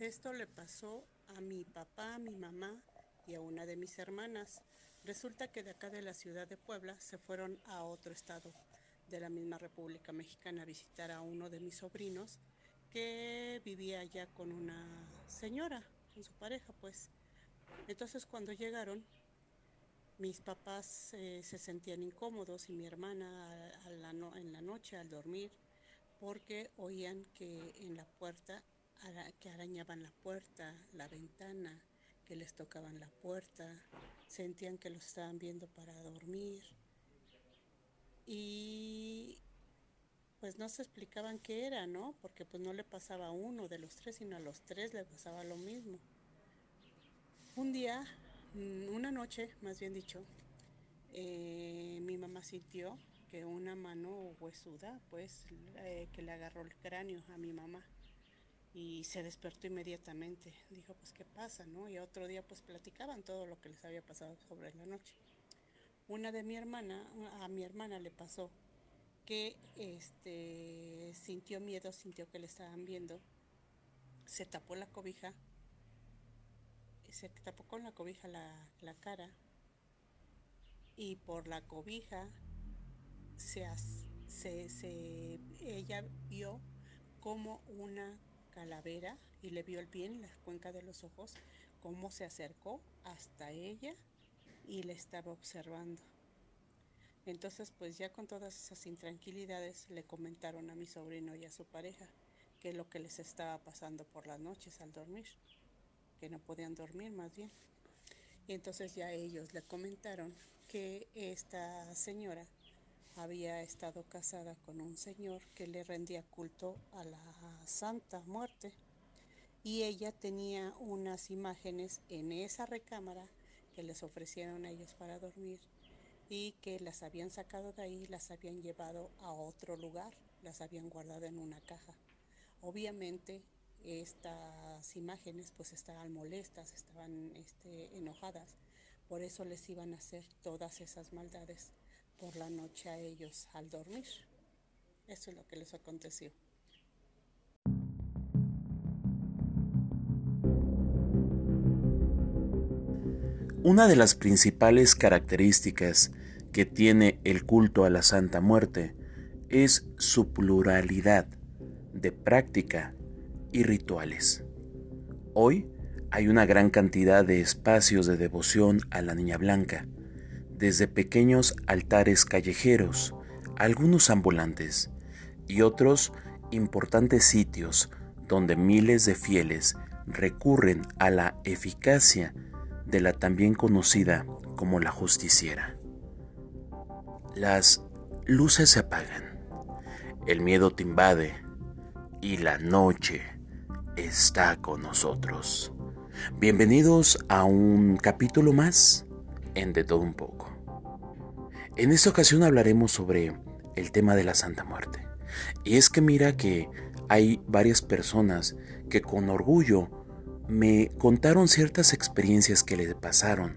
Esto le pasó a mi papá, a mi mamá y a una de mis hermanas. Resulta que de acá de la ciudad de Puebla se fueron a otro estado de la misma República Mexicana a visitar a uno de mis sobrinos que vivía allá con una señora, con su pareja, pues. Entonces cuando llegaron, mis papás eh, se sentían incómodos y mi hermana en la noche al dormir, porque oían que en la puerta que arañaban la puerta, la ventana, que les tocaban la puerta, sentían que los estaban viendo para dormir y pues no se explicaban qué era, ¿no? Porque pues no le pasaba a uno de los tres, sino a los tres le pasaba lo mismo. Un día, mm, una noche, más bien dicho, eh, mi mamá sintió que una mano huesuda, pues, eh, que le agarró el cráneo a mi mamá y se despertó inmediatamente. Dijo, pues, ¿qué pasa? ¿no? Y otro día, pues, platicaban todo lo que les había pasado sobre la noche. Una de mi hermana, a mi hermana le pasó que este, sintió miedo, sintió que le estaban viendo, se tapó la cobija, se tapó con la cobija la, la cara y por la cobija se, se, se, ella vio como una calavera y le vio el pie en la cuenca de los ojos, cómo se acercó hasta ella y le estaba observando. Entonces, pues ya con todas esas intranquilidades le comentaron a mi sobrino y a su pareja que lo que les estaba pasando por las noches al dormir, que no podían dormir más bien. Y entonces ya ellos le comentaron que esta señora había estado casada con un señor que le rendía culto a la Santa Muerte y ella tenía unas imágenes en esa recámara que les ofrecieron a ellos para dormir y que las habían sacado de ahí, las habían llevado a otro lugar, las habían guardado en una caja. Obviamente estas imágenes pues estaban molestas, estaban este, enojadas, por eso les iban a hacer todas esas maldades por la noche a ellos al dormir. Eso es lo que les aconteció. Una de las principales características que tiene el culto a la Santa Muerte es su pluralidad de práctica y rituales. Hoy hay una gran cantidad de espacios de devoción a la Niña Blanca, desde pequeños altares callejeros, algunos ambulantes y otros importantes sitios donde miles de fieles recurren a la eficacia de la también conocida como la justiciera. Las luces se apagan, el miedo te invade y la noche está con nosotros. Bienvenidos a un capítulo más en De todo un poco. En esta ocasión hablaremos sobre el tema de la Santa Muerte. Y es que mira que hay varias personas que con orgullo me contaron ciertas experiencias que le pasaron.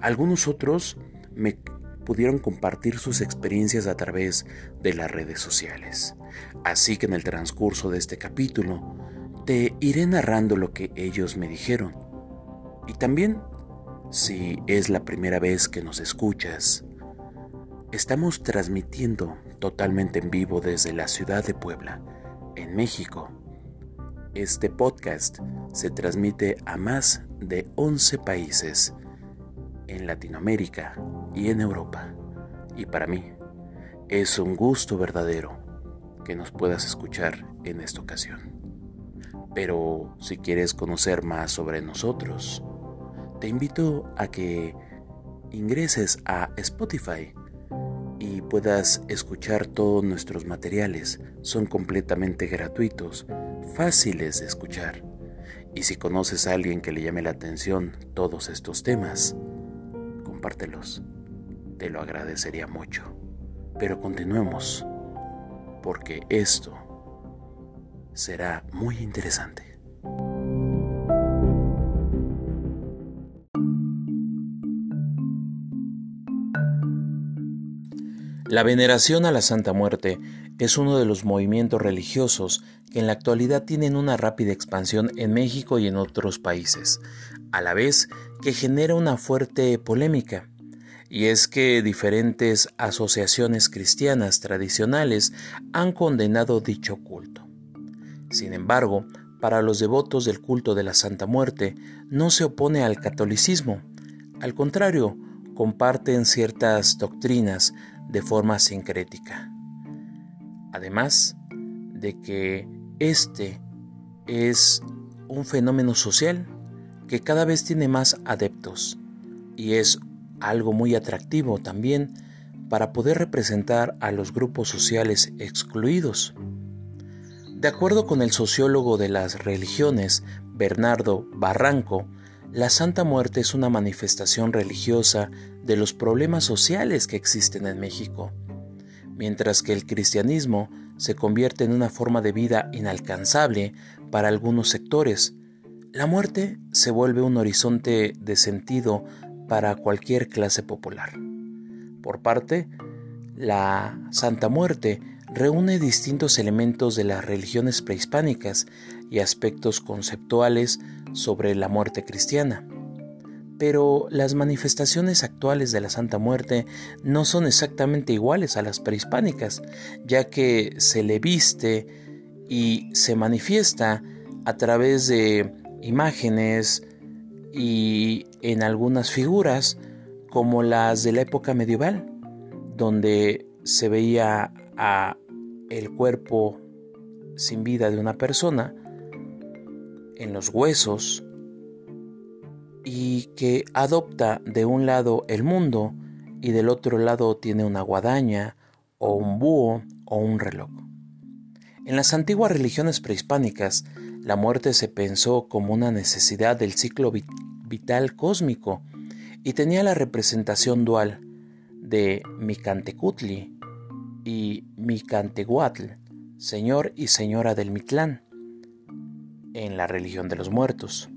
Algunos otros me pudieron compartir sus experiencias a través de las redes sociales. Así que en el transcurso de este capítulo te iré narrando lo que ellos me dijeron. Y también, si es la primera vez que nos escuchas, Estamos transmitiendo totalmente en vivo desde la ciudad de Puebla, en México. Este podcast se transmite a más de 11 países en Latinoamérica y en Europa. Y para mí es un gusto verdadero que nos puedas escuchar en esta ocasión. Pero si quieres conocer más sobre nosotros, te invito a que ingreses a Spotify y puedas escuchar todos nuestros materiales. Son completamente gratuitos, fáciles de escuchar. Y si conoces a alguien que le llame la atención todos estos temas, compártelos. Te lo agradecería mucho. Pero continuemos, porque esto será muy interesante. La veneración a la Santa Muerte es uno de los movimientos religiosos que en la actualidad tienen una rápida expansión en México y en otros países, a la vez que genera una fuerte polémica. Y es que diferentes asociaciones cristianas tradicionales han condenado dicho culto. Sin embargo, para los devotos del culto de la Santa Muerte no se opone al catolicismo. Al contrario, comparten ciertas doctrinas de forma sincrética. Además de que este es un fenómeno social que cada vez tiene más adeptos y es algo muy atractivo también para poder representar a los grupos sociales excluidos. De acuerdo con el sociólogo de las religiones, Bernardo Barranco, la Santa Muerte es una manifestación religiosa de los problemas sociales que existen en México, mientras que el cristianismo se convierte en una forma de vida inalcanzable para algunos sectores. La muerte se vuelve un horizonte de sentido para cualquier clase popular. Por parte, la Santa Muerte reúne distintos elementos de las religiones prehispánicas y aspectos conceptuales sobre la muerte cristiana. Pero las manifestaciones actuales de la Santa Muerte no son exactamente iguales a las prehispánicas, ya que se le viste y se manifiesta a través de imágenes y en algunas figuras como las de la época medieval, donde se veía el cuerpo sin vida de una persona en los huesos y que adopta de un lado el mundo y del otro lado tiene una guadaña o un búho o un reloj. En las antiguas religiones prehispánicas, la muerte se pensó como una necesidad del ciclo vital cósmico y tenía la representación dual de Micantecutli y Micantehuatl, señor y señora del Mitlán en la religión de los muertos.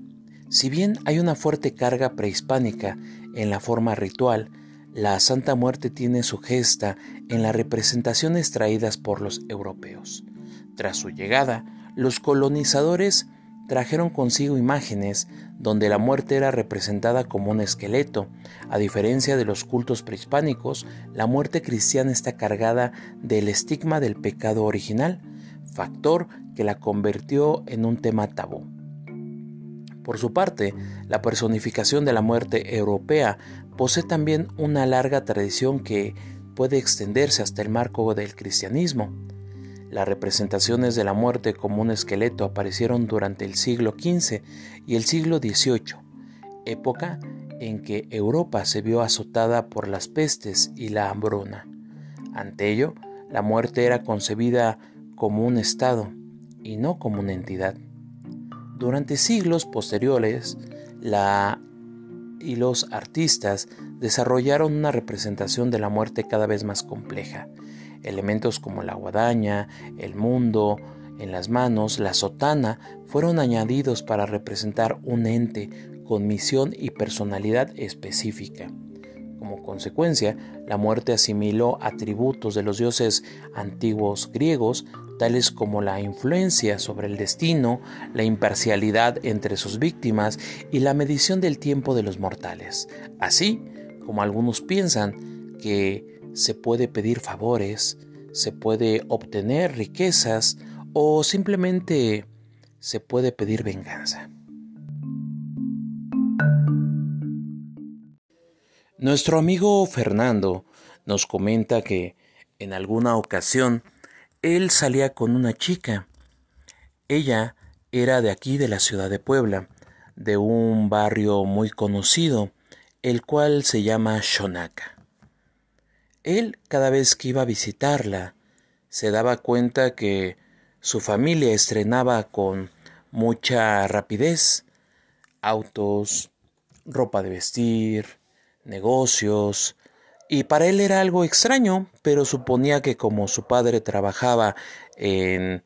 Si bien hay una fuerte carga prehispánica en la forma ritual, la Santa Muerte tiene su gesta en las representaciones traídas por los europeos. Tras su llegada, los colonizadores trajeron consigo imágenes donde la muerte era representada como un esqueleto. A diferencia de los cultos prehispánicos, la muerte cristiana está cargada del estigma del pecado original, factor que la convirtió en un tema tabú. Por su parte, la personificación de la muerte europea posee también una larga tradición que puede extenderse hasta el marco del cristianismo. Las representaciones de la muerte como un esqueleto aparecieron durante el siglo XV y el siglo XVIII, época en que Europa se vio azotada por las pestes y la hambruna. Ante ello, la muerte era concebida como un estado, y no como una entidad. Durante siglos posteriores, la y los artistas desarrollaron una representación de la muerte cada vez más compleja. Elementos como la guadaña, el mundo, en las manos, la sotana, fueron añadidos para representar un ente con misión y personalidad específica. Como consecuencia, la muerte asimiló atributos de los dioses antiguos griegos, tales como la influencia sobre el destino, la imparcialidad entre sus víctimas y la medición del tiempo de los mortales. Así como algunos piensan que se puede pedir favores, se puede obtener riquezas o simplemente se puede pedir venganza. Nuestro amigo Fernando nos comenta que en alguna ocasión él salía con una chica. Ella era de aquí de la ciudad de Puebla, de un barrio muy conocido, el cual se llama Shonaka. Él cada vez que iba a visitarla se daba cuenta que su familia estrenaba con mucha rapidez autos, ropa de vestir, negocios, y para él era algo extraño, pero suponía que como su padre trabajaba en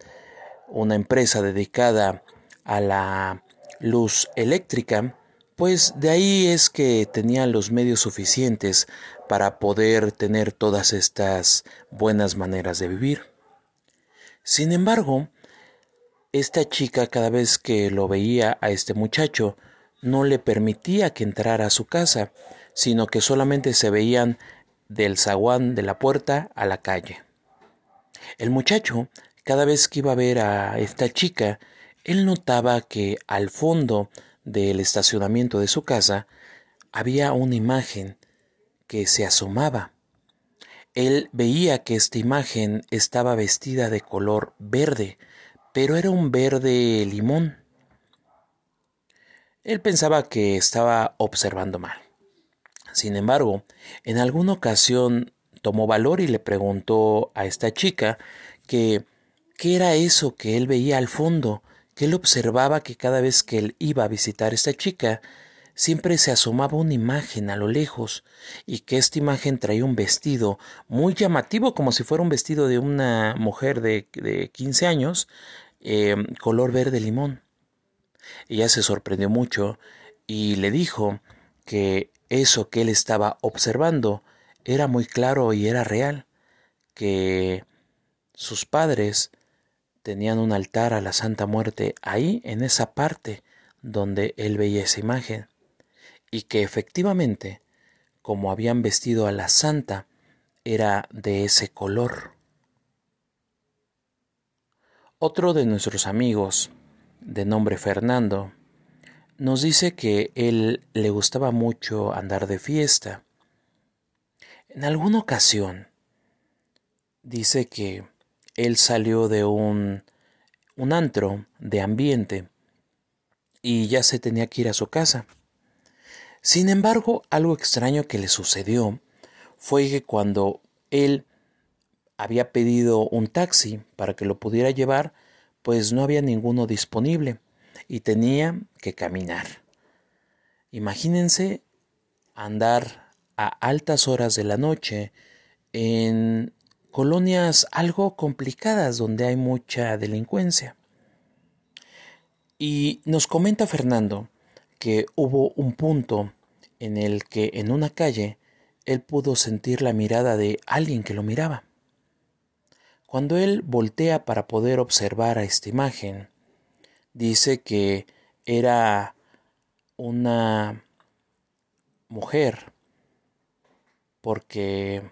una empresa dedicada a la luz eléctrica, pues de ahí es que tenían los medios suficientes para poder tener todas estas buenas maneras de vivir. Sin embargo, esta chica cada vez que lo veía a este muchacho no le permitía que entrara a su casa, sino que solamente se veían del zaguán de la puerta a la calle. El muchacho, cada vez que iba a ver a esta chica, él notaba que al fondo del estacionamiento de su casa había una imagen que se asomaba. Él veía que esta imagen estaba vestida de color verde, pero era un verde limón. Él pensaba que estaba observando mal. Sin embargo, en alguna ocasión tomó valor y le preguntó a esta chica que qué era eso que él veía al fondo, que él observaba que cada vez que él iba a visitar a esta chica, siempre se asomaba una imagen a lo lejos y que esta imagen traía un vestido muy llamativo como si fuera un vestido de una mujer de, de 15 años, eh, color verde limón. Ella se sorprendió mucho y le dijo que eso que él estaba observando era muy claro y era real, que sus padres tenían un altar a la Santa Muerte ahí en esa parte donde él veía esa imagen, y que efectivamente, como habían vestido a la Santa, era de ese color. Otro de nuestros amigos, de nombre Fernando, nos dice que él le gustaba mucho andar de fiesta. En alguna ocasión, dice que él salió de un, un antro de ambiente y ya se tenía que ir a su casa. Sin embargo, algo extraño que le sucedió fue que cuando él había pedido un taxi para que lo pudiera llevar, pues no había ninguno disponible y tenía que caminar. Imagínense andar a altas horas de la noche en colonias algo complicadas donde hay mucha delincuencia. Y nos comenta Fernando que hubo un punto en el que en una calle él pudo sentir la mirada de alguien que lo miraba. Cuando él voltea para poder observar a esta imagen, dice que era una mujer porque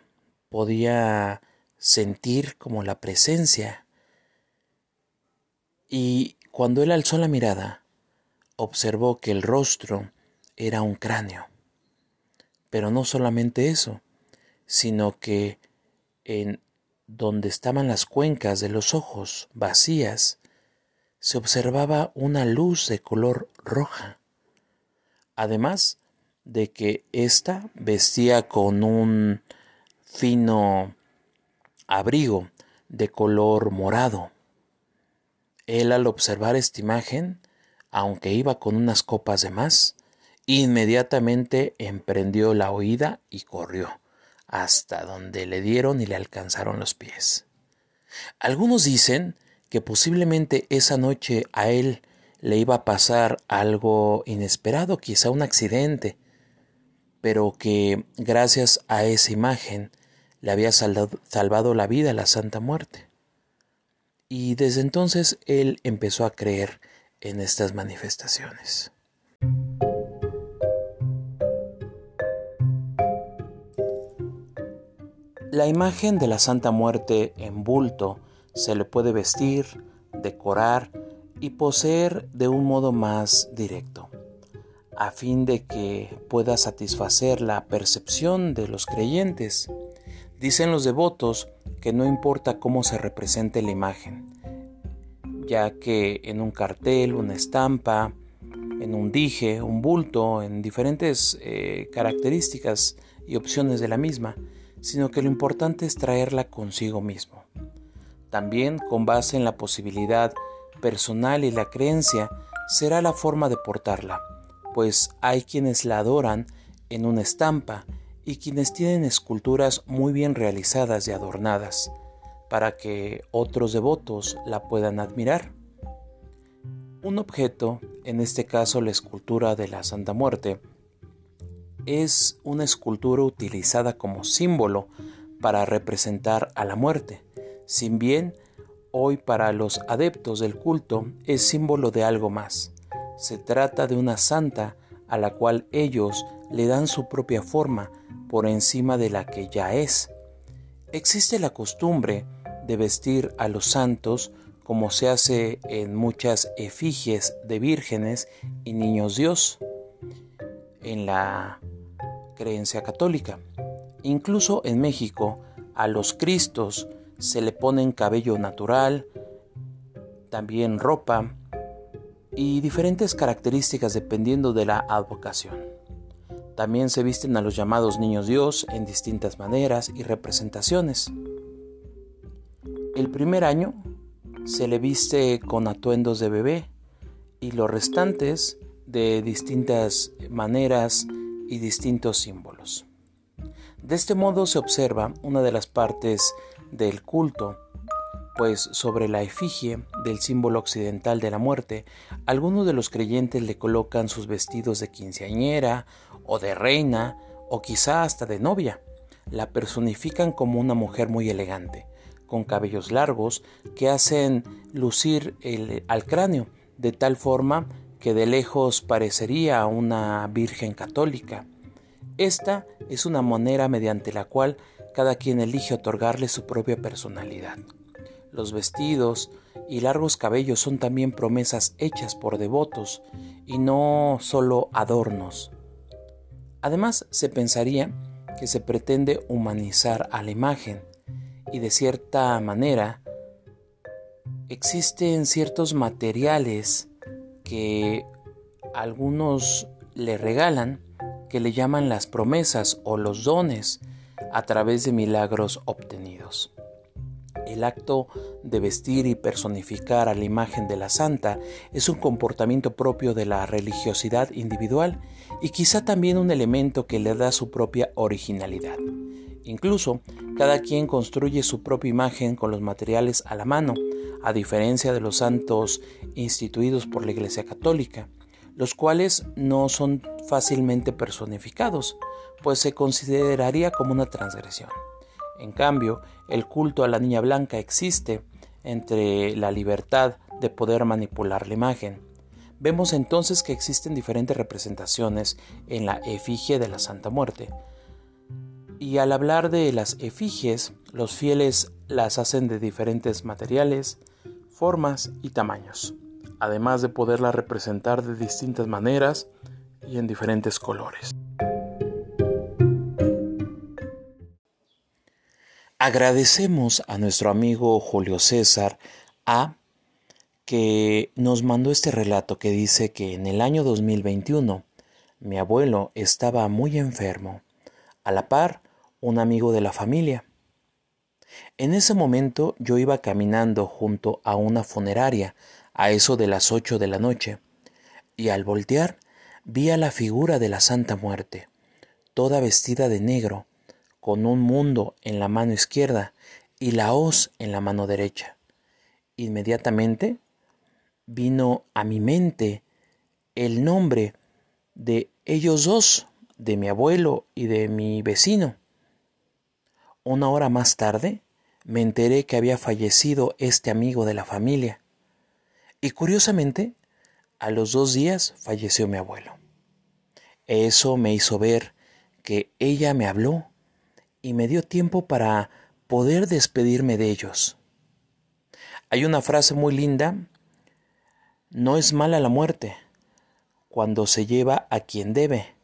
podía sentir como la presencia. Y cuando él alzó la mirada, observó que el rostro era un cráneo. Pero no solamente eso, sino que en donde estaban las cuencas de los ojos vacías, se observaba una luz de color roja. Además de que ésta vestía con un fino abrigo de color morado. Él al observar esta imagen, aunque iba con unas copas de más, inmediatamente emprendió la huida y corrió hasta donde le dieron y le alcanzaron los pies. Algunos dicen que posiblemente esa noche a él le iba a pasar algo inesperado, quizá un accidente, pero que gracias a esa imagen le había salvado la vida a la Santa Muerte. Y desde entonces él empezó a creer en estas manifestaciones. La imagen de la Santa Muerte en bulto se le puede vestir, decorar y poseer de un modo más directo, a fin de que pueda satisfacer la percepción de los creyentes Dicen los devotos que no importa cómo se represente la imagen, ya que en un cartel, una estampa, en un dije, un bulto, en diferentes eh, características y opciones de la misma, sino que lo importante es traerla consigo mismo. También con base en la posibilidad personal y la creencia será la forma de portarla, pues hay quienes la adoran en una estampa y quienes tienen esculturas muy bien realizadas y adornadas, para que otros devotos la puedan admirar. Un objeto, en este caso la escultura de la Santa Muerte, es una escultura utilizada como símbolo para representar a la muerte, sin bien hoy para los adeptos del culto es símbolo de algo más. Se trata de una santa a la cual ellos le dan su propia forma por encima de la que ya es. Existe la costumbre de vestir a los santos como se hace en muchas efigies de vírgenes y niños Dios en la creencia católica. Incluso en México a los Cristos se le ponen cabello natural, también ropa y diferentes características dependiendo de la advocación. También se visten a los llamados niños Dios en distintas maneras y representaciones. El primer año se le viste con atuendos de bebé y los restantes de distintas maneras y distintos símbolos. De este modo se observa una de las partes del culto, pues sobre la efigie del símbolo occidental de la muerte, algunos de los creyentes le colocan sus vestidos de quinceañera o de reina o quizá hasta de novia. La personifican como una mujer muy elegante, con cabellos largos que hacen lucir el, al cráneo, de tal forma que de lejos parecería una virgen católica. Esta es una manera mediante la cual cada quien elige otorgarle su propia personalidad. Los vestidos y largos cabellos son también promesas hechas por devotos y no solo adornos. Además, se pensaría que se pretende humanizar a la imagen y de cierta manera existen ciertos materiales que algunos le regalan que le llaman las promesas o los dones a través de milagros obtenidos. El acto de vestir y personificar a la imagen de la santa es un comportamiento propio de la religiosidad individual y quizá también un elemento que le da su propia originalidad. Incluso, cada quien construye su propia imagen con los materiales a la mano, a diferencia de los santos instituidos por la Iglesia Católica, los cuales no son fácilmente personificados, pues se consideraría como una transgresión. En cambio, el culto a la niña blanca existe entre la libertad de poder manipular la imagen. Vemos entonces que existen diferentes representaciones en la efigie de la Santa Muerte. Y al hablar de las efigies, los fieles las hacen de diferentes materiales, formas y tamaños, además de poderla representar de distintas maneras y en diferentes colores. Agradecemos a nuestro amigo Julio César A que nos mandó este relato que dice que en el año 2021 mi abuelo estaba muy enfermo, a la par un amigo de la familia. En ese momento yo iba caminando junto a una funeraria a eso de las ocho de la noche, y al voltear vi a la figura de la Santa Muerte, toda vestida de negro, con un mundo en la mano izquierda y la hoz en la mano derecha. Inmediatamente vino a mi mente el nombre de ellos dos, de mi abuelo y de mi vecino. Una hora más tarde me enteré que había fallecido este amigo de la familia. Y curiosamente, a los dos días falleció mi abuelo. Eso me hizo ver que ella me habló y me dio tiempo para poder despedirme de ellos. Hay una frase muy linda, no es mala la muerte cuando se lleva a quien debe,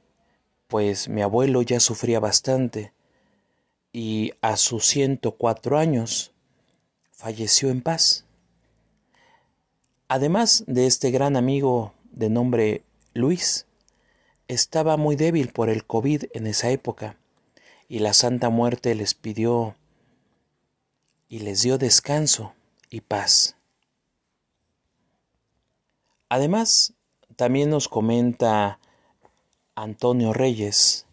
pues mi abuelo ya sufría bastante y a sus 104 años falleció en paz. Además de este gran amigo de nombre Luis, estaba muy débil por el COVID en esa época y la Santa Muerte les pidió y les dio descanso y paz. Además, también nos comenta Antonio Reyes,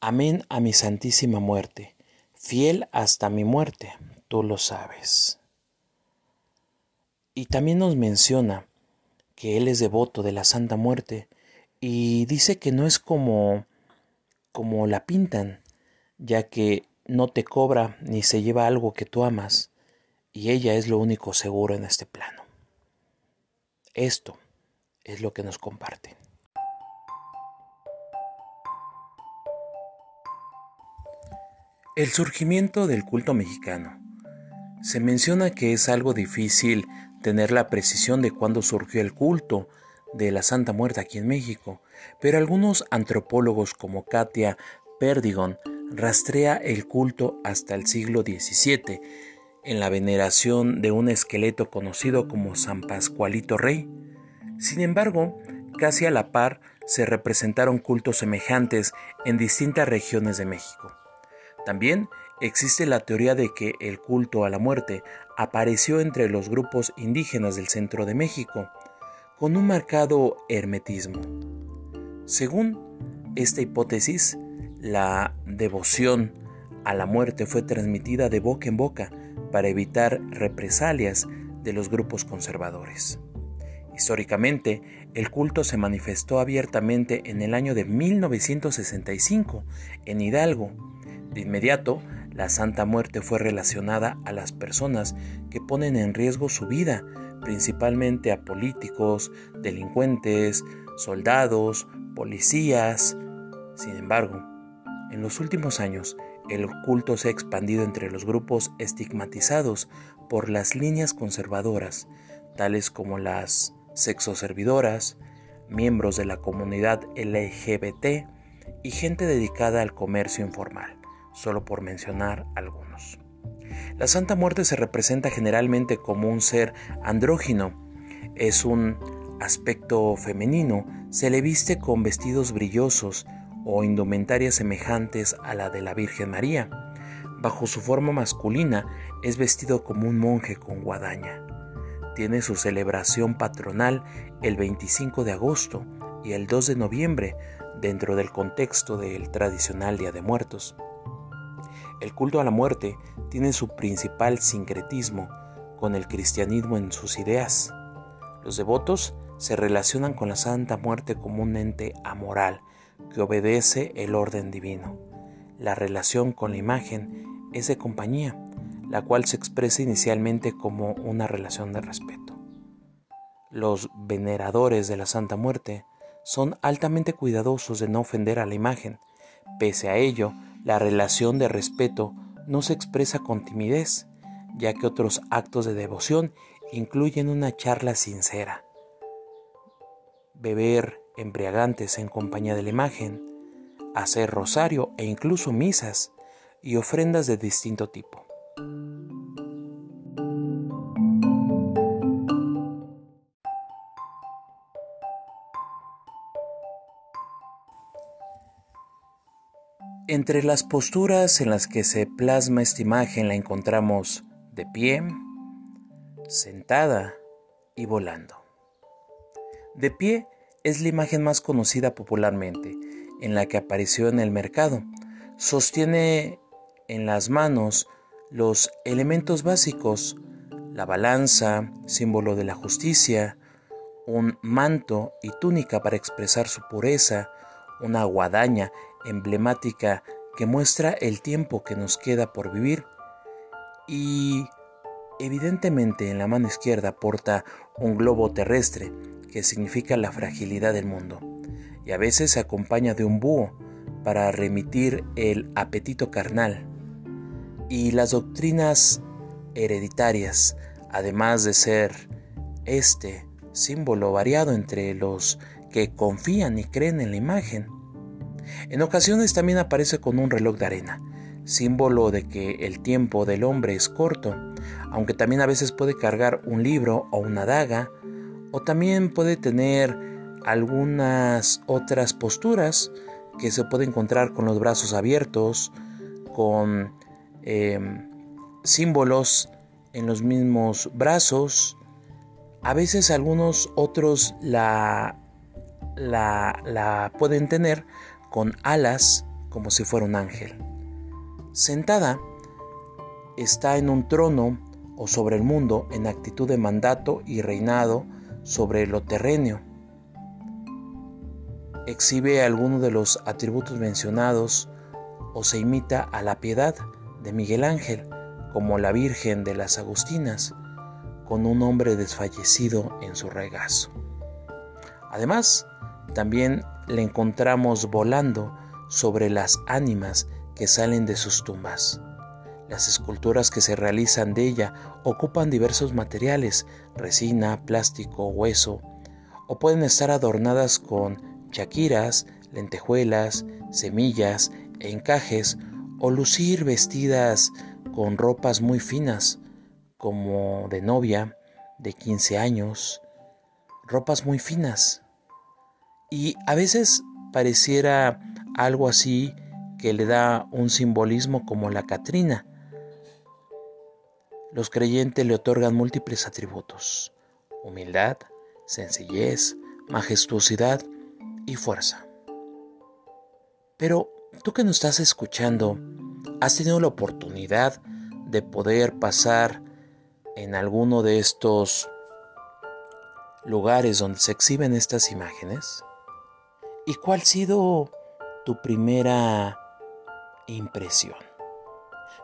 Amén a mi santísima muerte, fiel hasta mi muerte, tú lo sabes. Y también nos menciona que él es devoto de la Santa Muerte y dice que no es como como la pintan, ya que no te cobra ni se lleva algo que tú amas, y ella es lo único seguro en este plano. Esto es lo que nos comparte. El surgimiento del culto mexicano. Se menciona que es algo difícil tener la precisión de cuándo surgió el culto de la Santa Muerte aquí en México, pero algunos antropólogos como Katia Perdigon rastrea el culto hasta el siglo XVII en la veneración de un esqueleto conocido como San Pascualito Rey. Sin embargo, casi a la par se representaron cultos semejantes en distintas regiones de México. También existe la teoría de que el culto a la muerte apareció entre los grupos indígenas del centro de México, con un marcado hermetismo. Según esta hipótesis, la devoción a la muerte fue transmitida de boca en boca para evitar represalias de los grupos conservadores. Históricamente, el culto se manifestó abiertamente en el año de 1965 en Hidalgo. De inmediato, la Santa Muerte fue relacionada a las personas que ponen en riesgo su vida, principalmente a políticos, delincuentes, soldados, policías. Sin embargo, en los últimos años, el culto se ha expandido entre los grupos estigmatizados por las líneas conservadoras, tales como las sexoservidoras, miembros de la comunidad LGBT y gente dedicada al comercio informal, solo por mencionar algunos. La Santa Muerte se representa generalmente como un ser andrógino, es un aspecto femenino, se le viste con vestidos brillosos, o indumentarias semejantes a la de la Virgen María. Bajo su forma masculina es vestido como un monje con guadaña. Tiene su celebración patronal el 25 de agosto y el 2 de noviembre dentro del contexto del tradicional Día de Muertos. El culto a la muerte tiene su principal sincretismo con el cristianismo en sus ideas. Los devotos se relacionan con la Santa Muerte como un ente amoral que obedece el orden divino. La relación con la imagen es de compañía, la cual se expresa inicialmente como una relación de respeto. Los veneradores de la Santa Muerte son altamente cuidadosos de no ofender a la imagen. Pese a ello, la relación de respeto no se expresa con timidez, ya que otros actos de devoción incluyen una charla sincera. Beber embriagantes en compañía de la imagen, hacer rosario e incluso misas y ofrendas de distinto tipo. Entre las posturas en las que se plasma esta imagen la encontramos de pie, sentada y volando. De pie es la imagen más conocida popularmente, en la que apareció en el mercado. Sostiene en las manos los elementos básicos, la balanza, símbolo de la justicia, un manto y túnica para expresar su pureza, una guadaña emblemática que muestra el tiempo que nos queda por vivir y evidentemente en la mano izquierda porta un globo terrestre que significa la fragilidad del mundo, y a veces se acompaña de un búho para remitir el apetito carnal. Y las doctrinas hereditarias, además de ser este símbolo variado entre los que confían y creen en la imagen. En ocasiones también aparece con un reloj de arena, símbolo de que el tiempo del hombre es corto, aunque también a veces puede cargar un libro o una daga o también puede tener algunas otras posturas que se puede encontrar con los brazos abiertos, con em, símbolos en los mismos brazos. A veces algunos otros la, la, la pueden tener con alas como si fuera un ángel. Sentada, está en un trono o sobre el mundo en actitud de mandato y reinado sobre lo terreneo. Exhibe algunos de los atributos mencionados o se imita a la piedad de Miguel Ángel, como la Virgen de las Agustinas, con un hombre desfallecido en su regazo. Además, también le encontramos volando sobre las ánimas que salen de sus tumbas. Las esculturas que se realizan de ella ocupan diversos materiales, resina, plástico, hueso, o pueden estar adornadas con chaquiras, lentejuelas, semillas encajes, o lucir vestidas con ropas muy finas, como de novia, de 15 años, ropas muy finas. Y a veces pareciera algo así que le da un simbolismo como la Catrina, los creyentes le otorgan múltiples atributos, humildad, sencillez, majestuosidad y fuerza. Pero tú que nos estás escuchando, ¿has tenido la oportunidad de poder pasar en alguno de estos lugares donde se exhiben estas imágenes? ¿Y cuál ha sido tu primera impresión?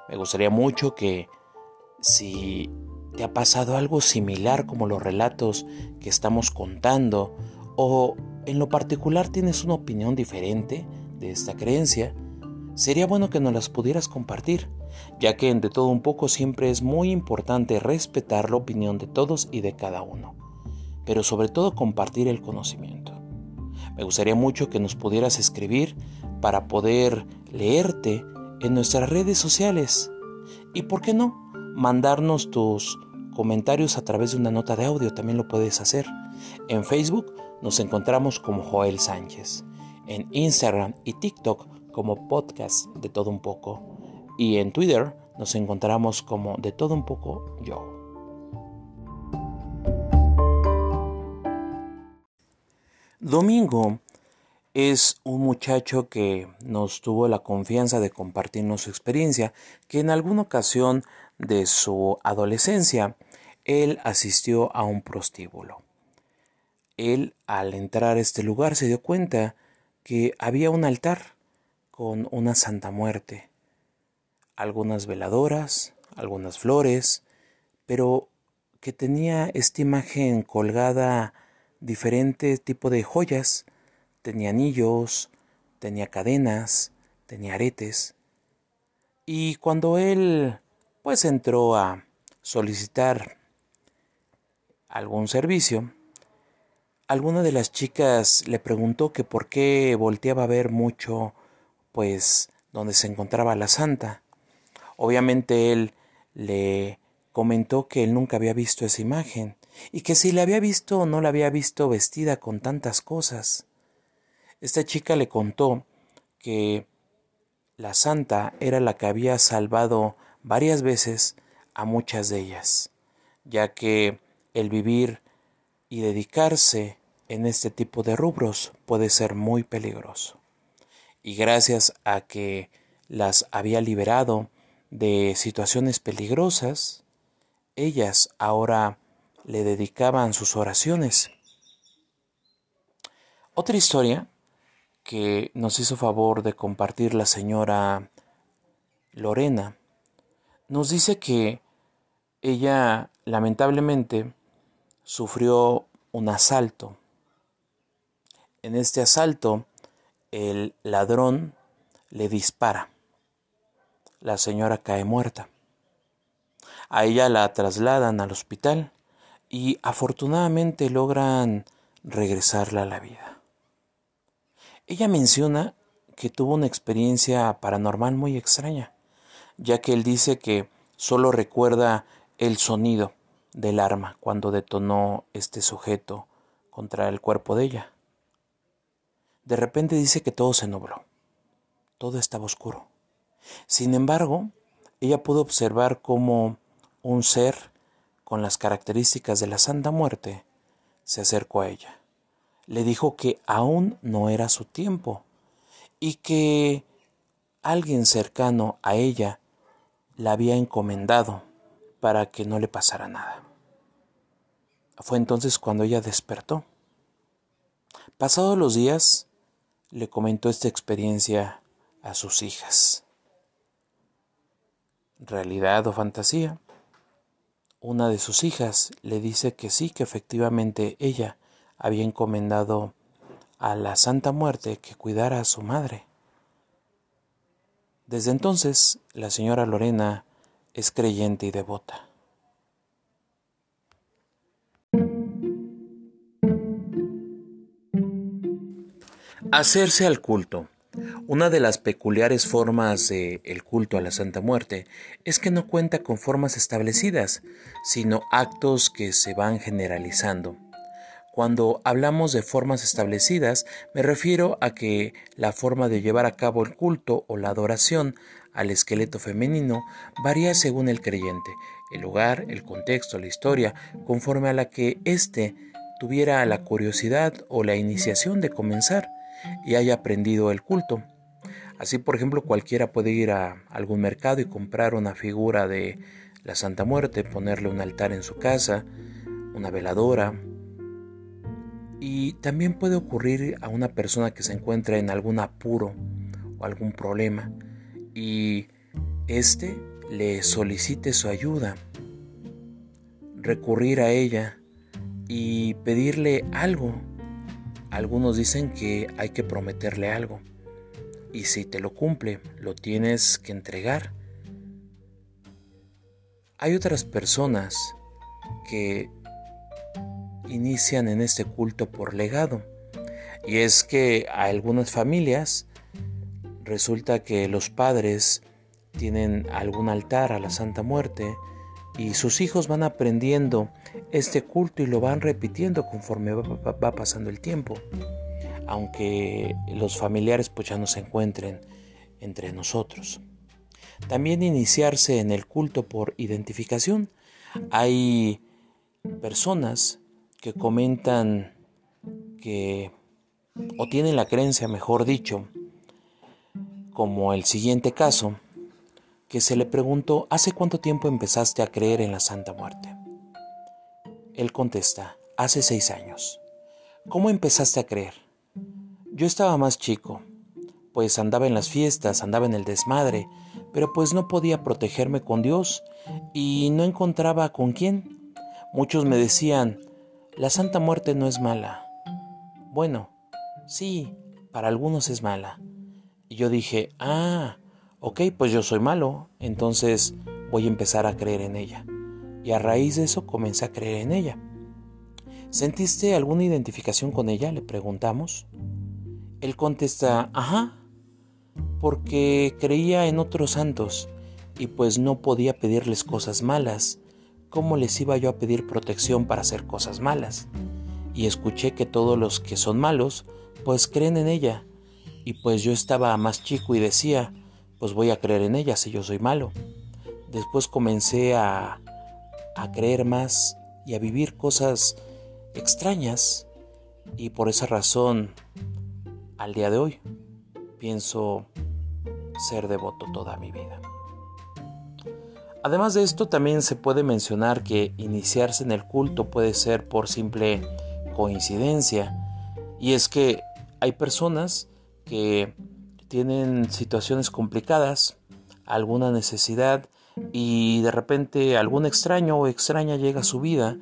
Me gustaría mucho que si te ha pasado algo similar como los relatos que estamos contando o en lo particular tienes una opinión diferente de esta creencia, sería bueno que nos las pudieras compartir, ya que de todo un poco siempre es muy importante respetar la opinión de todos y de cada uno, pero sobre todo compartir el conocimiento. Me gustaría mucho que nos pudieras escribir para poder leerte en nuestras redes sociales. ¿Y por qué no? Mandarnos tus comentarios a través de una nota de audio, también lo puedes hacer. En Facebook nos encontramos como Joel Sánchez, en Instagram y TikTok como podcast de todo un poco y en Twitter nos encontramos como de todo un poco yo. Domingo es un muchacho que nos tuvo la confianza de compartirnos su experiencia, que en alguna ocasión de su adolescencia, él asistió a un prostíbulo. Él, al entrar a este lugar, se dio cuenta que había un altar con una Santa Muerte, algunas veladoras, algunas flores, pero que tenía esta imagen colgada diferente tipo de joyas, tenía anillos, tenía cadenas, tenía aretes. Y cuando él pues entró a solicitar algún servicio. Alguna de las chicas le preguntó que por qué volteaba a ver mucho, pues, donde se encontraba la santa. Obviamente él le comentó que él nunca había visto esa imagen y que si la había visto no la había visto vestida con tantas cosas. Esta chica le contó que la santa era la que había salvado varias veces a muchas de ellas, ya que el vivir y dedicarse en este tipo de rubros puede ser muy peligroso. Y gracias a que las había liberado de situaciones peligrosas, ellas ahora le dedicaban sus oraciones. Otra historia que nos hizo favor de compartir la señora Lorena nos dice que ella lamentablemente sufrió un asalto. En este asalto el ladrón le dispara. La señora cae muerta. A ella la trasladan al hospital y afortunadamente logran regresarla a la vida. Ella menciona que tuvo una experiencia paranormal muy extraña ya que él dice que solo recuerda el sonido del arma cuando detonó este sujeto contra el cuerpo de ella. De repente dice que todo se nubló, todo estaba oscuro. Sin embargo, ella pudo observar cómo un ser con las características de la Santa Muerte se acercó a ella. Le dijo que aún no era su tiempo y que alguien cercano a ella la había encomendado para que no le pasara nada. fue entonces cuando ella despertó. Pasados los días, le comentó esta experiencia a sus hijas. ¿Realidad o fantasía? Una de sus hijas le dice que sí, que efectivamente ella había encomendado a la Santa Muerte que cuidara a su madre. Desde entonces, la señora Lorena es creyente y devota. Hacerse al culto. Una de las peculiares formas del el culto a la Santa Muerte es que no cuenta con formas establecidas, sino actos que se van generalizando. Cuando hablamos de formas establecidas, me refiero a que la forma de llevar a cabo el culto o la adoración al esqueleto femenino varía según el creyente, el lugar, el contexto, la historia, conforme a la que éste tuviera la curiosidad o la iniciación de comenzar y haya aprendido el culto. Así, por ejemplo, cualquiera puede ir a algún mercado y comprar una figura de la Santa Muerte, ponerle un altar en su casa, una veladora. Y también puede ocurrir a una persona que se encuentra en algún apuro o algún problema y éste le solicite su ayuda, recurrir a ella y pedirle algo algunos dicen que hay que prometerle algo y si te lo cumple, lo tienes que entregar. Hay otras personas que inician en este culto por legado y es que a algunas familias resulta que los padres tienen algún altar a la Santa Muerte y sus hijos van aprendiendo este culto y lo van repitiendo conforme va, pasando el tiempo. Aunque los familiares pues ya no se encuentren entre nosotros. También iniciarse en el culto por identificación. Hay personas que comentan que, o tienen la creencia, mejor dicho, como el siguiente caso, que se le preguntó, ¿hace cuánto tiempo empezaste a creer en la Santa Muerte? Él contesta, hace seis años. ¿Cómo empezaste a creer? Yo estaba más chico, pues andaba en las fiestas, andaba en el desmadre, pero pues no podía protegerme con Dios y no encontraba con quién. Muchos me decían, la Santa Muerte no es mala. Bueno, sí, para algunos es mala. Y yo dije, ah, ok, pues yo soy malo, entonces voy a empezar a creer en ella. Y a raíz de eso comencé a creer en ella. ¿Sentiste alguna identificación con ella? Le preguntamos. Él contesta, ajá, porque creía en otros santos y pues no podía pedirles cosas malas. ¿Cómo les iba yo a pedir protección para hacer cosas malas? Y escuché que todos los que son malos, pues creen en ella. Y pues yo estaba más chico y decía, pues voy a creer en ella si yo soy malo. Después comencé a, a creer más y a vivir cosas extrañas y por esa razón al día de hoy pienso ser devoto toda mi vida. Además de esto también se puede mencionar que iniciarse en el culto puede ser por simple coincidencia y es que hay personas que tienen situaciones complicadas, alguna necesidad y de repente algún extraño o extraña llega a su vida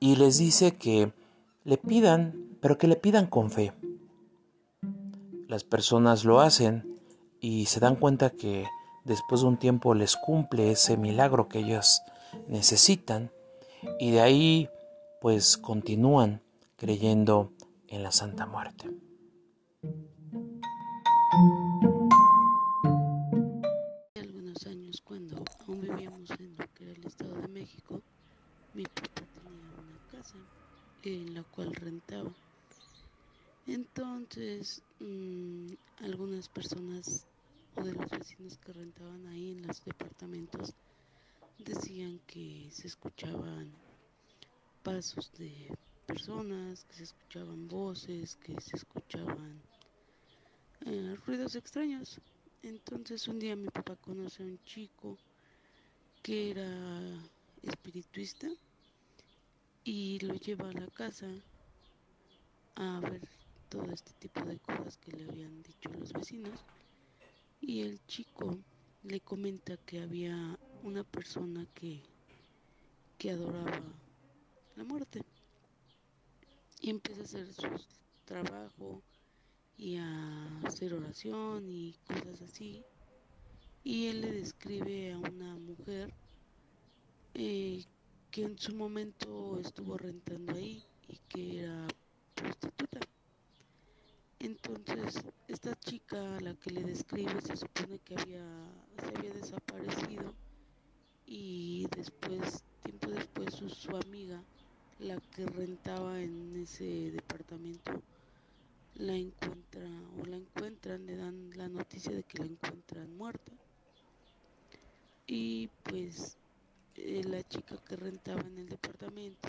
y les dice que le pidan, pero que le pidan con fe. Las personas lo hacen y se dan cuenta que después de un tiempo les cumple ese milagro que ellos necesitan y de ahí pues continúan creyendo en la Santa Muerte. algunos años cuando aún vivíamos en lo que era el Estado de México, mi papá tenía una casa en la cual rentaba. Entonces, mmm, algunas personas o de los vecinos que rentaban ahí en los departamentos decían que se escuchaban pasos de personas, que se escuchaban voces, que se escuchaban eh, ruidos extraños. Entonces un día mi papá conoce a un chico que era espirituista y lo lleva a la casa a ver todo este tipo de cosas que le habían dicho los vecinos y el chico le comenta que había una persona que, que adoraba la muerte y empieza a hacer su trabajo y a hacer oración y cosas así y él le describe a una mujer eh, que en su momento estuvo rentando ahí y que era prostituta. Entonces, esta chica a la que le describe se supone que había, se había desaparecido y después, tiempo después, su, amiga, la que rentaba en ese departamento, la encuentra o la encuentran, le dan la noticia de que la encuentran muerta. Y pues eh, la chica que rentaba en el departamento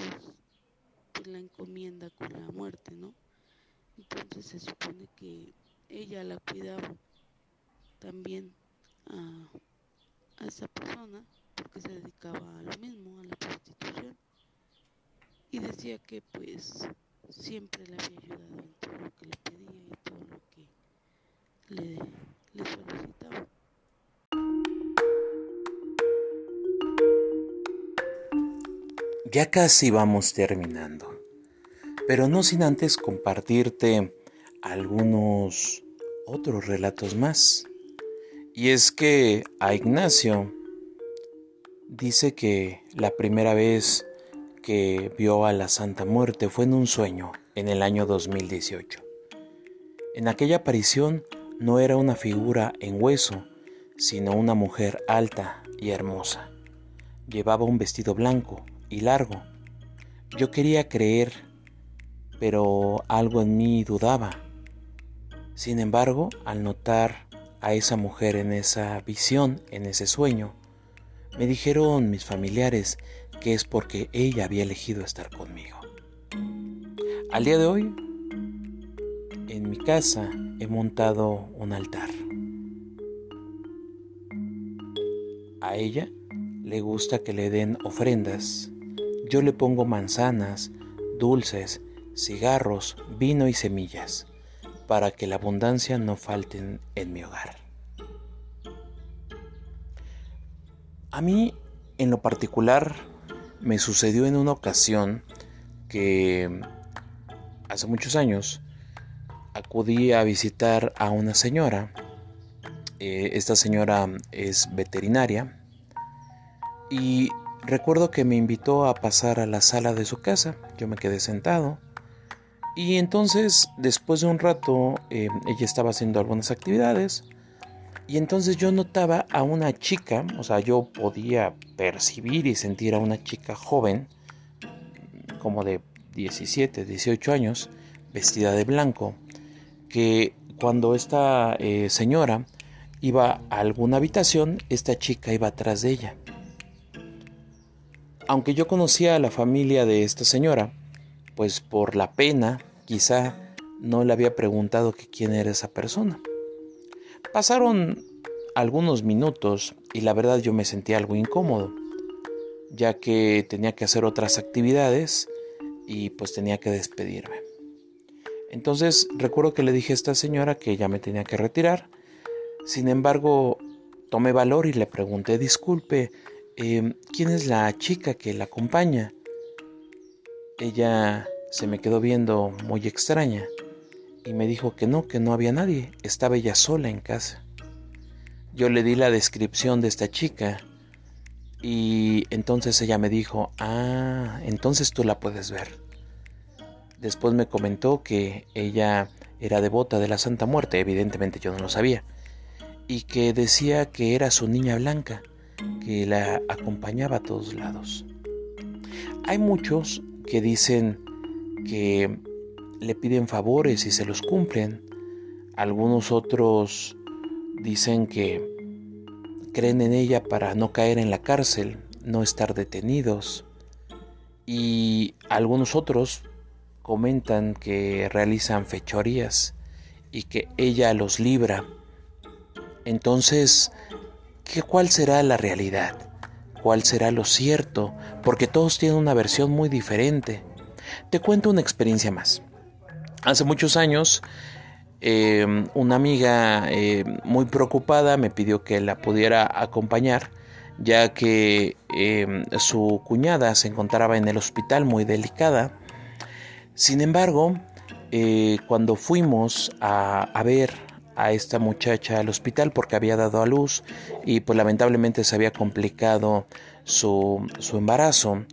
pues la encomienda con la muerte, ¿no? Entonces se supone que ella la cuidaba también a, a esa persona porque se dedicaba a lo mismo, a la prostitución. Y decía que pues siempre le había ayudado en todo lo que le pedía y todo lo que le, le solicitaba. Ya casi vamos terminando, pero no sin antes compartirte algunos otros relatos más. Y es que a Ignacio dice que la primera vez que vio a la Santa Muerte fue en un sueño en el año 2018. En aquella aparición no era una figura en hueso, sino una mujer alta y hermosa. Llevaba un vestido blanco y largo. Yo quería creer, pero algo en mí dudaba. Sin embargo, al notar a esa mujer en esa visión, en ese sueño, me dijeron mis familiares que es porque ella había elegido estar conmigo. Al día de hoy, en mi casa he montado un altar. A ella le gusta que le den ofrendas yo le pongo manzanas, dulces, cigarros, vino y semillas, para que la abundancia no falten en mi hogar. A mí, en lo particular, me sucedió en una ocasión que hace muchos años acudí a visitar a una señora. Eh, esta señora es veterinaria y Recuerdo que me invitó a pasar a la sala de su casa, yo me quedé sentado y entonces después de un rato eh, ella estaba haciendo algunas actividades y entonces yo notaba a una chica, o sea, yo podía percibir y sentir a una chica joven, como de 17, 18 años, vestida de blanco, que cuando esta eh, señora iba a alguna habitación, esta chica iba atrás de ella. Aunque yo conocía a la familia de esta señora, pues por la pena quizá no le había preguntado quién era esa persona. Pasaron algunos minutos y la verdad yo me sentía algo incómodo, ya que tenía que hacer otras actividades y pues tenía que despedirme. Entonces recuerdo que le dije a esta señora que ya me tenía que retirar. Sin embargo, tomé valor y le pregunté, disculpe, Em, ¿quién es la chica que la acompaña? Ella se me quedó viendo muy extraña y me dijo que no, que no había nadie, estaba ella sola en casa. Yo le di la descripción de esta chica y entonces ella me dijo, ah, entonces tú la puedes ver. Después me comentó que ella era devota de la Santa Muerte, evidentemente yo no lo sabía, y que decía que era su niña blanca que la acompañaba a todos lados. Hay muchos que dicen que le piden favores y se los cumplen. Algunos otros dicen que creen en ella para no caer en la cárcel, no estar detenidos. Y algunos otros comentan que realizan fechorías y que ella los libra. Entonces, ¿Cuál será la realidad? Cuál será lo cierto, porque todos tienen una versión muy diferente. Te cuento una experiencia más. Hace muchos años, em, una amiga em, muy preocupada me pidió que la pudiera acompañar, ya que em, su cuñada se encontraba en el hospital muy delicada. Sin embargo, eh, cuando fuimos a, ver a esta muchacha al hospital porque había dado a luz y pues lamentablemente se había complicado su, embarazo,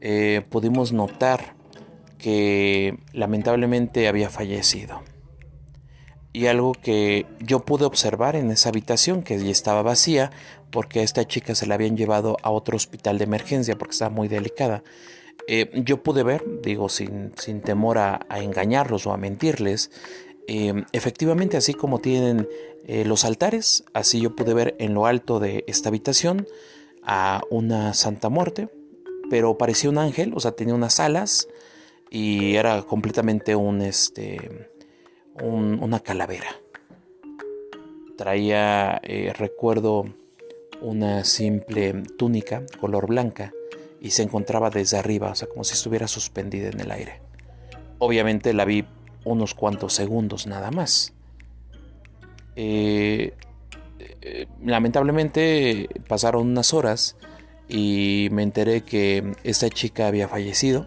eh, pudimos notar que lamentablemente había fallecido. Y algo que yo pude observar en esa habitación que ya estaba vacía porque a esta chica se la habían llevado a otro hospital de emergencia porque estaba muy delicada. Eh, yo pude ver, digo, sin, temor a, engañarlos o a mentirles, eh, efectivamente así como tienen eh, los altares, así yo pude ver en lo alto de esta habitación a una Santa Muerte, pero parecía un ángel, o sea, tenía unas alas y era completamente un, este, una calavera. Traía, recuerdo, una simple túnica color blanca y se encontraba desde arriba, o sea, como si estuviera suspendida en el aire. Obviamente la vi unos cuantos segundos nada más. Eh, eh, lamentablemente pasaron unas horas y me enteré que esta chica había fallecido.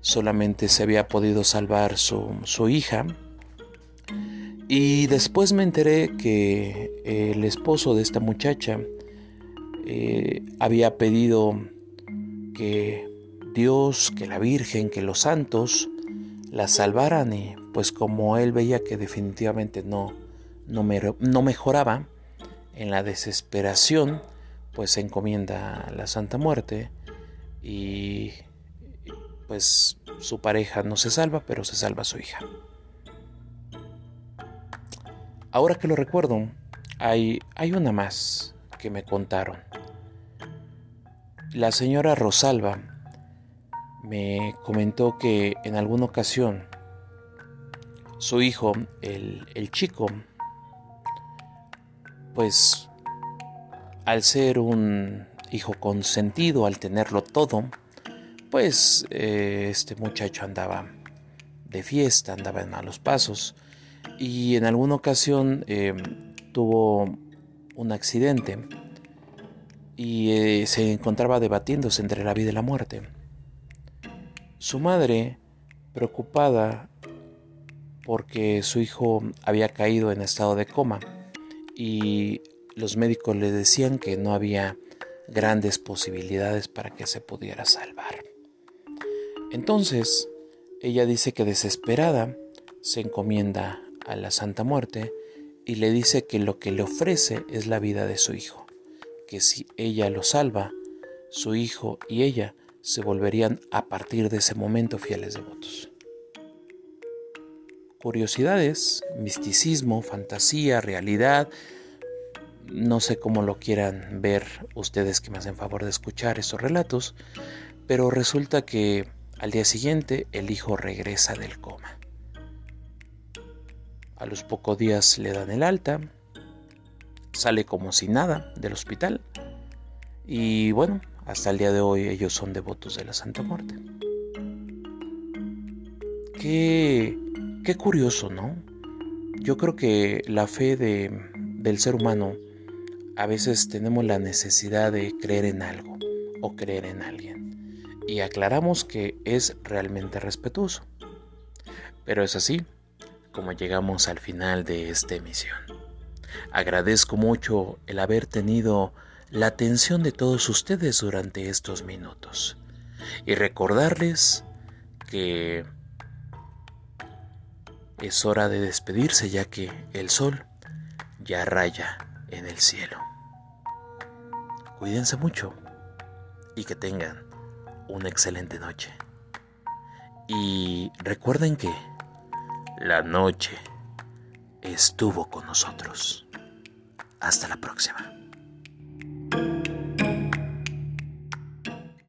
Solamente se había podido salvar su, su hija. Y después me enteré que el esposo de esta muchacha eh, había pedido que Dios, que la Virgen, que los santos la salvaran y pues como él veía que definitivamente no, no, no mejoraba, en la desesperación pues se encomienda a la Santa Muerte y pues su pareja no se salva, pero se salva su hija. Ahora que lo recuerdo, hay, hay una más que me contaron. La señora Rosalba me comentó que en alguna ocasión su hijo, el, chico, pues al ser un hijo consentido, al tenerlo todo, pues eh, este muchacho andaba de fiesta, andaba en malos pasos y en alguna ocasión eh, tuvo un accidente y eh, se encontraba debatiéndose entre la vida y la muerte. Su madre, preocupada porque su hijo había caído en estado de coma y los médicos le decían que no había grandes posibilidades para que se pudiera salvar. Entonces, ella dice que desesperada se encomienda a la Santa Muerte y le dice que lo que le ofrece es la vida de su hijo que si ella lo salva, su hijo y ella se volverían a partir de ese momento fieles devotos. Curiosidades, misticismo, fantasía, realidad, no sé cómo lo quieran ver ustedes que me hacen favor de escuchar estos relatos, pero resulta que al día siguiente el hijo regresa del coma. A los pocos días le dan el alta, sale como si nada del hospital. Y bueno, hasta el día de hoy ellos son devotos de la Santa Muerte. Qué, qué curioso, ¿no? Yo creo que la fe de, del ser humano a veces tenemos la necesidad de creer en algo o creer en alguien. Y aclaramos que es realmente respetuoso. Pero es así como llegamos al final de esta emisión. Agradezco mucho el haber tenido la atención de todos ustedes durante estos minutos y recordarles que es hora de despedirse ya que el sol ya raya en el cielo. Cuídense mucho y que tengan una excelente noche. Y recuerden que la noche estuvo con nosotros. Hasta la próxima.